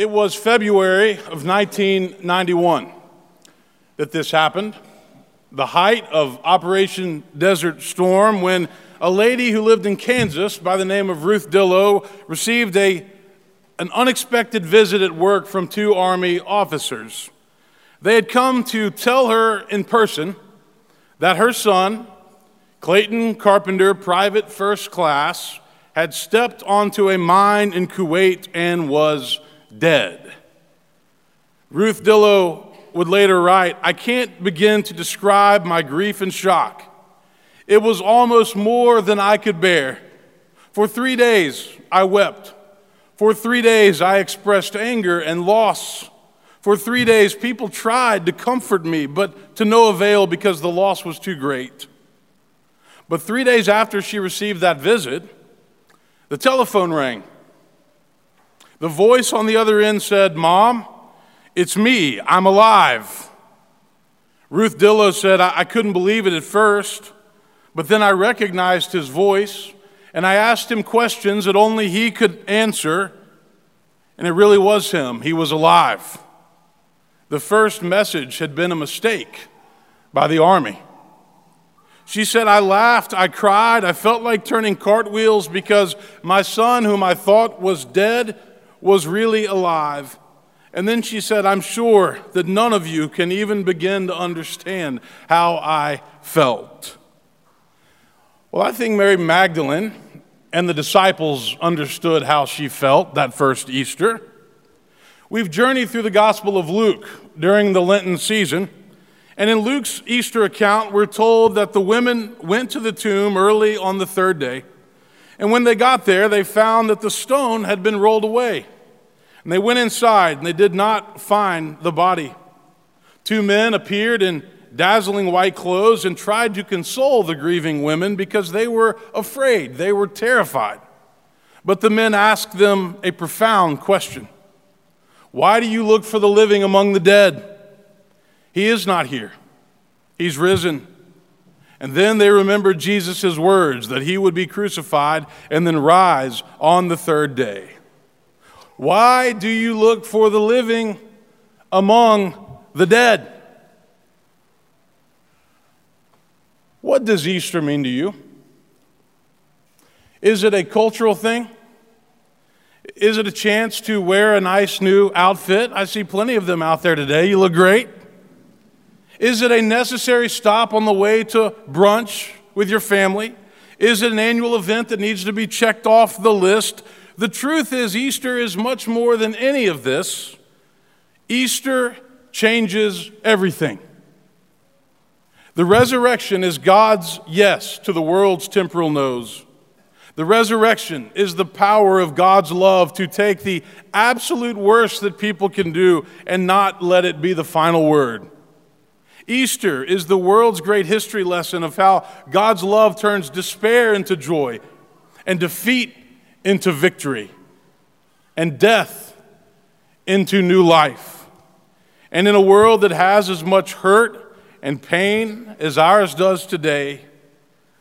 It was February of 1991 that this happened, the height of Operation Desert Storm, when a lady who lived in Kansas by the name of Ruth Dillow received a, an unexpected visit at work from two Army officers. They had come to tell her in person that her son, Clayton Carpenter, private first class, had stepped onto a mine in Kuwait and was dead. Ruth Dillow would later write I can't begin to describe my grief and shock. It was almost more than I could bear. For three days, I wept. For three days, I expressed anger and loss. For three days, people tried to comfort me, but to no avail because the loss was too great. But three days after she received that visit, the telephone rang. The voice on the other end said, Mom, it's me. I'm alive. Ruth Dillow said, I, I couldn't believe it at first, but then I recognized his voice and I asked him questions that only he could answer, and it really was him. He was alive. The first message had been a mistake by the army. She said, I laughed, I cried, I felt like turning cartwheels because my son, whom I thought was dead, was really alive. And then she said, I'm sure that none of you can even begin to understand how I felt. Well, I think Mary Magdalene and the disciples understood how she felt that first Easter. We've journeyed through the Gospel of Luke during the Lenten season. And in Luke's Easter account, we're told that the women went to the tomb early on the third day. And when they got there, they found that the stone had been rolled away. And they went inside and they did not find the body. Two men appeared in dazzling white clothes and tried to console the grieving women because they were afraid, they were terrified. But the men asked them a profound question Why do you look for the living among the dead? He is not here, he's risen. And then they remembered Jesus' words that he would be crucified and then rise on the third day. Why do you look for the living among the dead? What does Easter mean to you? Is it a cultural thing? Is it a chance to wear a nice new outfit? I see plenty of them out there today. You look great. Is it a necessary stop on the way to brunch with your family? Is it an annual event that needs to be checked off the list the truth is, Easter is much more than any of this. Easter changes everything. The resurrection is God's yes to the world's temporal no's. The resurrection is the power of God's love to take the absolute worst that people can do and not let it be the final word. Easter is the world's great history lesson of how God's love turns despair into joy and defeat into victory and death into new life. And in a world that has as much hurt and pain as ours does today,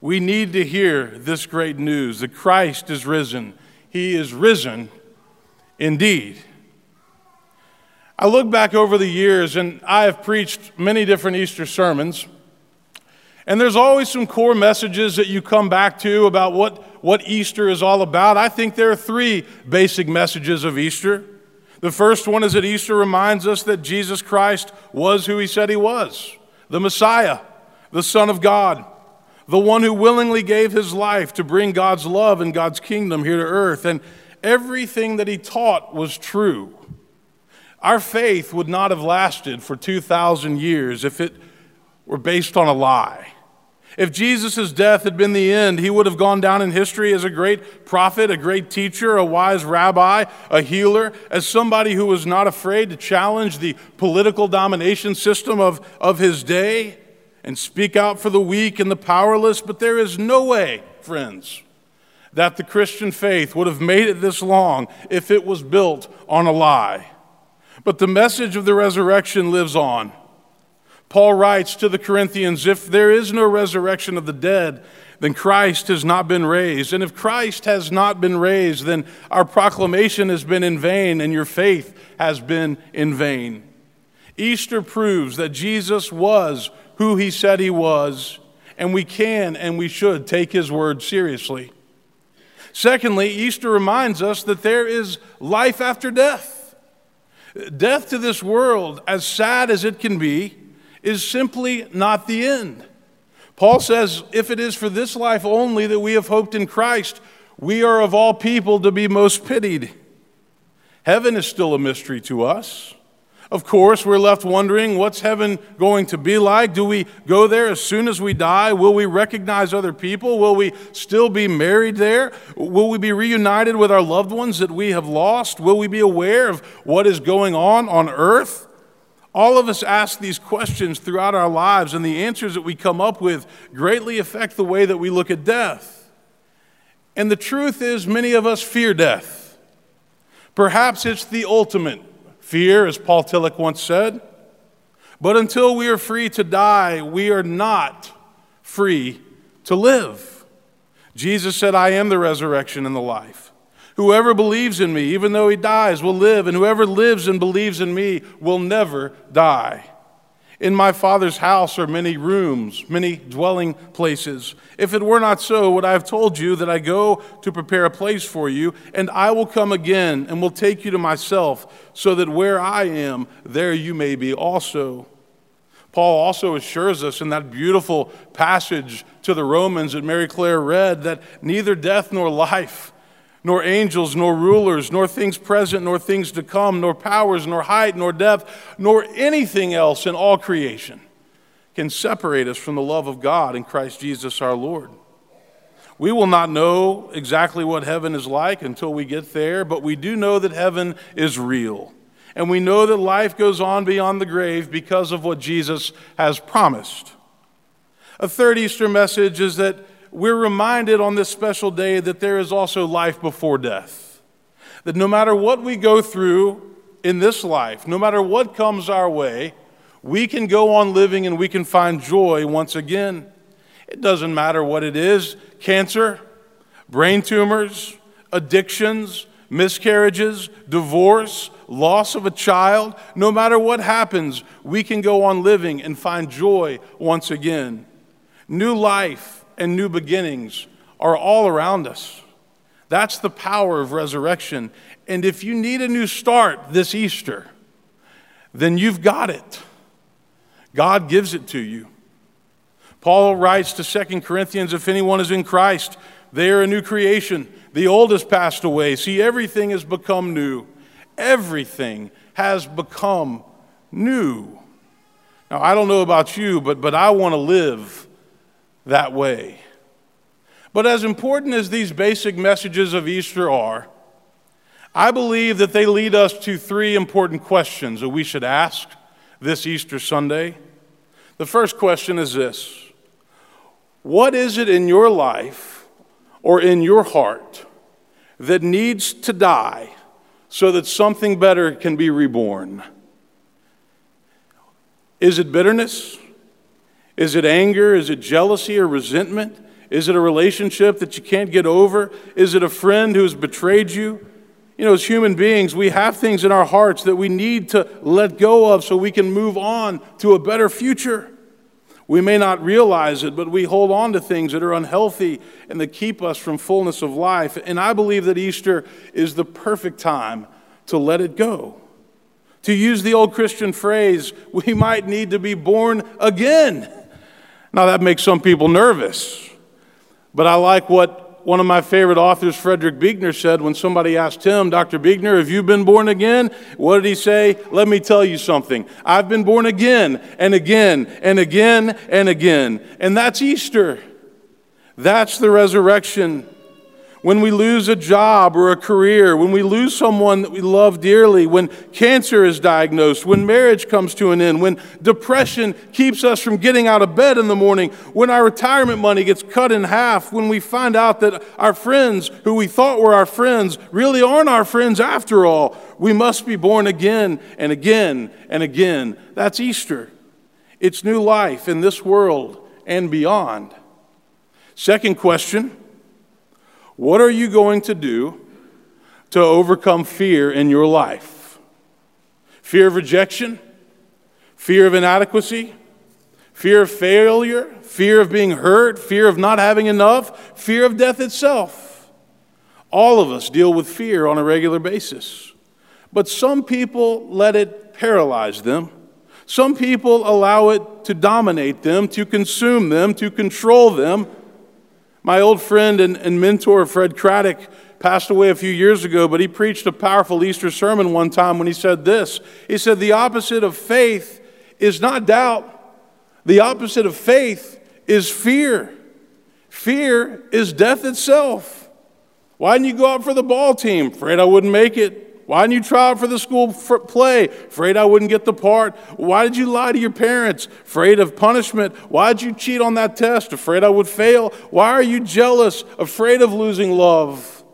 we need to hear this great news that Christ is risen. He is risen indeed. I look back over the years and I have preached many different Easter sermons. And there's always some core messages that you come back to about what, what Easter is all about. I think there are three basic messages of Easter. The first one is that Easter reminds us that Jesus Christ was who he said he was the Messiah, the Son of God, the one who willingly gave his life to bring God's love and God's kingdom here to earth. And everything that he taught was true. Our faith would not have lasted for 2,000 years if it were based on a lie. If Jesus' death had been the end, he would have gone down in history as a great prophet, a great teacher, a wise rabbi, a healer, as somebody who was not afraid to challenge the political domination system of, of his day and speak out for the weak and the powerless. But there is no way, friends, that the Christian faith would have made it this long if it was built on a lie. But the message of the resurrection lives on. Paul writes to the Corinthians if there is no resurrection of the dead, then Christ has not been raised. And if Christ has not been raised, then our proclamation has been in vain and your faith has been in vain. Easter proves that Jesus was who he said he was, and we can and we should take his word seriously. Secondly, Easter reminds us that there is life after death. Death to this world, as sad as it can be, is simply not the end. Paul says, if it is for this life only that we have hoped in Christ, we are of all people to be most pitied. Heaven is still a mystery to us. Of course, we're left wondering what's heaven going to be like? Do we go there as soon as we die? Will we recognize other people? Will we still be married there? Will we be reunited with our loved ones that we have lost? Will we be aware of what is going on on earth? All of us ask these questions throughout our lives, and the answers that we come up with greatly affect the way that we look at death. And the truth is, many of us fear death. Perhaps it's the ultimate fear, as Paul Tillich once said. But until we are free to die, we are not free to live. Jesus said, I am the resurrection and the life. Whoever believes in me, even though he dies, will live, and whoever lives and believes in me will never die. In my Father's house are many rooms, many dwelling places. If it were not so, would I have told you that I go to prepare a place for you, and I will come again and will take you to myself, so that where I am, there you may be also. Paul also assures us in that beautiful passage to the Romans that Mary Claire read that neither death nor life nor angels, nor rulers, nor things present, nor things to come, nor powers, nor height, nor depth, nor anything else in all creation can separate us from the love of God in Christ Jesus our Lord. We will not know exactly what heaven is like until we get there, but we do know that heaven is real. And we know that life goes on beyond the grave because of what Jesus has promised. A third Easter message is that we're reminded on this special day that there is also life before death. That no matter what we go through in this life, no matter what comes our way, we can go on living and we can find joy once again. It doesn't matter what it is cancer, brain tumors, addictions, miscarriages, divorce, loss of a child. No matter what happens, we can go on living and find joy once again. New life and new beginnings are all around us. That's the power of resurrection. And if you need a new start this Easter, then you've got it. God gives it to you. Paul writes to Second Corinthians if anyone is in Christ, they are a new creation. The old has passed away. See, everything has become new. Everything has become new. Now, I don't know about you, but, but I want to live that way. But as important as these basic messages of Easter are, I believe that they lead us to three important questions that we should ask this Easter Sunday. The first question is this What is it in your life or in your heart that needs to die so that something better can be reborn? Is it bitterness? Is it anger? Is it jealousy or resentment? Is it a relationship that you can't get over? Is it a friend who has betrayed you? You know, as human beings, we have things in our hearts that we need to let go of so we can move on to a better future. We may not realize it, but we hold on to things that are unhealthy and that keep us from fullness of life. And I believe that Easter is the perfect time to let it go. To use the old Christian phrase, we might need to be born again. Now, that makes some people nervous, but I like what one of my favorite authors, Frederick Buechner, said when somebody asked him, Dr. Buechner, have you been born again? What did he say? Let me tell you something. I've been born again and again and again and again. And that's Easter. That's the resurrection when we lose a job or a career, when we lose someone that we love dearly, when cancer is diagnosed, when marriage comes to an end, when depression keeps us from getting out of bed in the morning, when our retirement money gets cut in half, when we find out that our friends who we thought were our friends really aren't our friends after all, we must be born again and again and again. That's Easter. It's new life in this world and beyond. Second question what are you going to do to overcome fear in your life? fear of rejection, fear of inadequacy, fear of failure, fear of being hurt, fear of not having enough, fear of death itself. All of us deal with fear on a regular basis. But some people let it paralyze them. Some people allow it to dominate them, to consume them, to control them. My old friend and, and mentor, Fred Craddock, passed away a few years ago, but he preached a powerful Easter sermon one time when he said this. He said, The opposite of faith is not doubt, the opposite of faith is fear. Fear is death itself. Why didn't you go out for the ball team? Afraid I wouldn't make it. Why didn't you try out for the school play? Afraid I wouldn't get the part. Why did you lie to your parents? Afraid of punishment. Why did you cheat on that test? Afraid I would fail. Why are you jealous? Afraid of losing love.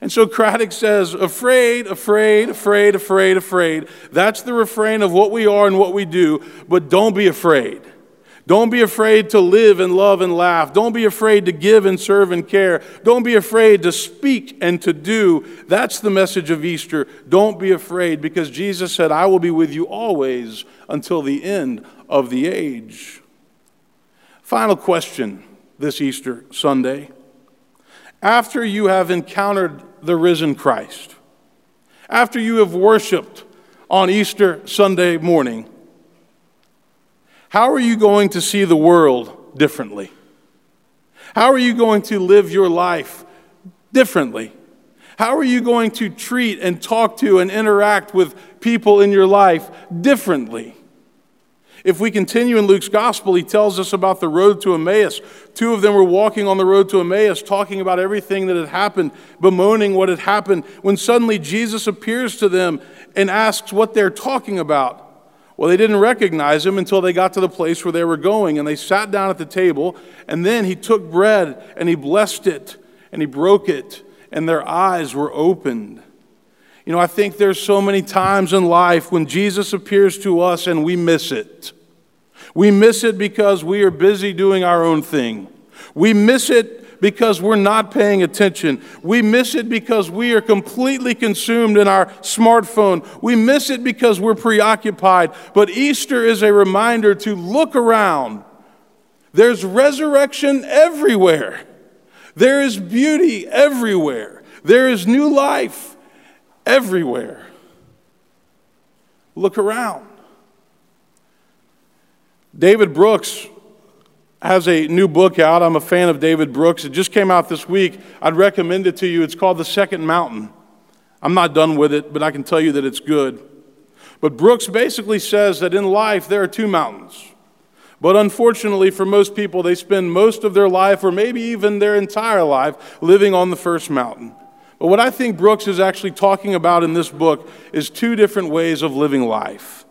And so Craddock says, afraid, afraid, afraid, afraid, afraid. That's the refrain of what we are and what we do, but don't be afraid. Don't be afraid to live and love and laugh. Don't be afraid to give and serve and care. Don't be afraid to speak and to do. That's the message of Easter. Don't be afraid because Jesus said, I will be with you always until the end of the age. Final question this Easter Sunday. After you have encountered the risen Christ, after you have worshiped on Easter Sunday morning, how are you going to see the world differently? How are you going to live your life differently? How are you going to treat and talk to and interact with people in your life differently? If we continue in Luke's gospel, he tells us about the road to Emmaus. Two of them were walking on the road to Emmaus, talking about everything that had happened, bemoaning what had happened, when suddenly Jesus appears to them and asks what they're talking about. Well, they didn't recognize him until they got to the place where they were going, and they sat down at the table, and then he took bread and he blessed it and he broke it, and their eyes were opened. You know, I think there's so many times in life when Jesus appears to us and we miss it. We miss it because we are busy doing our own thing. We miss it because we're not paying attention. We miss it because we are completely consumed in our smartphone. We miss it because we're preoccupied. But Easter is a reminder to look around. There's resurrection everywhere, there is beauty everywhere, there is new life everywhere. Look around. David Brooks has a new book out. I'm a fan of David Brooks. It just came out this week. I'd recommend it to you. It's called The Second Mountain. I'm not done with it, but I can tell you that it's good. But Brooks basically says that in life there are two mountains. But unfortunately, for most people, they spend most of their life, or maybe even their entire life, living on the first mountain. But what I think Brooks is actually talking about in this book is two different ways of living life.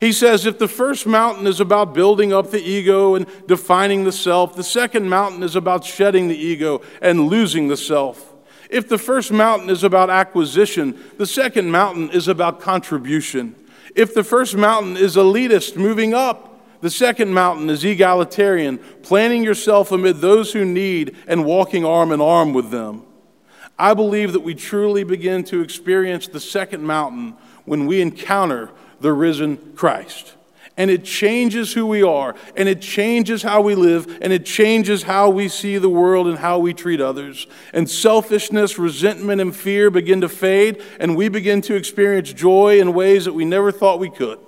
He says if the first mountain is about building up the ego and defining the self, the second mountain is about shedding the ego and losing the self. If the first mountain is about acquisition, the second mountain is about contribution. If the first mountain is elitist, moving up, the second mountain is egalitarian, planting yourself amid those who need and walking arm in arm with them. I believe that we truly begin to experience the second mountain when we encounter the risen Christ. And it changes who we are, and it changes how we live, and it changes how we see the world and how we treat others. And selfishness, resentment, and fear begin to fade, and we begin to experience joy in ways that we never thought we could.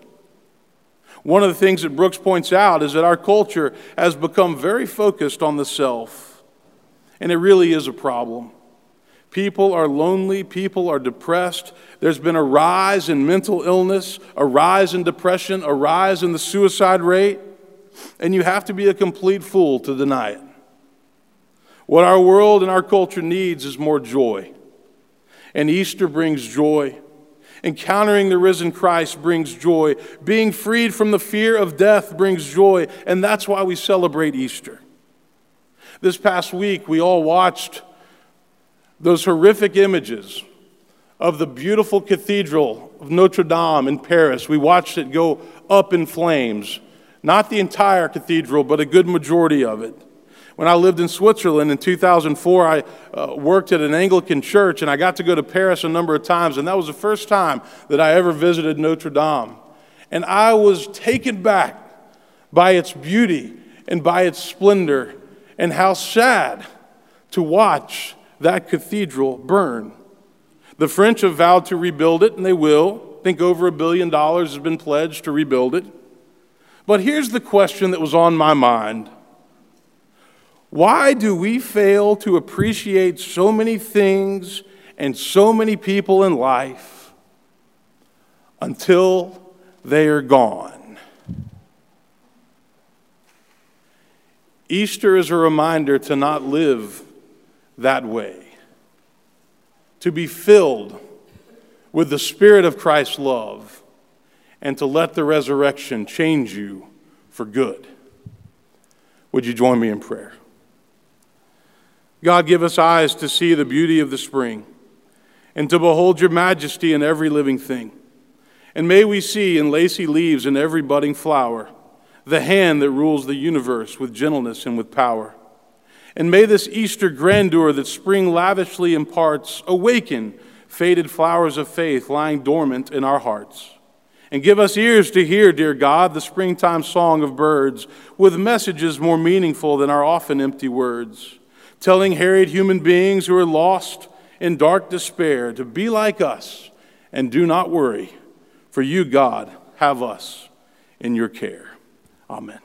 One of the things that Brooks points out is that our culture has become very focused on the self, and it really is a problem. People are lonely, people are depressed. There's been a rise in mental illness, a rise in depression, a rise in the suicide rate, and you have to be a complete fool to deny it. What our world and our culture needs is more joy. And Easter brings joy. Encountering the risen Christ brings joy. Being freed from the fear of death brings joy. And that's why we celebrate Easter. This past week, we all watched those horrific images of the beautiful cathedral of Notre Dame in Paris. We watched it go up in flames. Not the entire cathedral, but a good majority of it. When I lived in Switzerland in 2004, I uh, worked at an Anglican church and I got to go to Paris a number of times, and that was the first time that I ever visited Notre Dame. And I was taken back by its beauty and by its splendor, and how sad to watch that cathedral burn. The French have vowed to rebuild it, and they will. I think over a billion dollars has been pledged to rebuild it. But here's the question that was on my mind why do we fail to appreciate so many things and so many people in life until they are gone? Easter is a reminder to not live that way, to be filled with the Spirit of Christ's love, and to let the resurrection change you for good. Would you join me in prayer? God, give us eyes to see the beauty of the spring and to behold your majesty in every living thing. And may we see in lacy leaves and every budding flower the hand that rules the universe with gentleness and with power. And may this Easter grandeur that spring lavishly imparts awaken faded flowers of faith lying dormant in our hearts. And give us ears to hear, dear God, the springtime song of birds with messages more meaningful than our often empty words telling harried human beings who are lost in dark despair to be like us and do not worry, for you, God, have us in your care. Amen.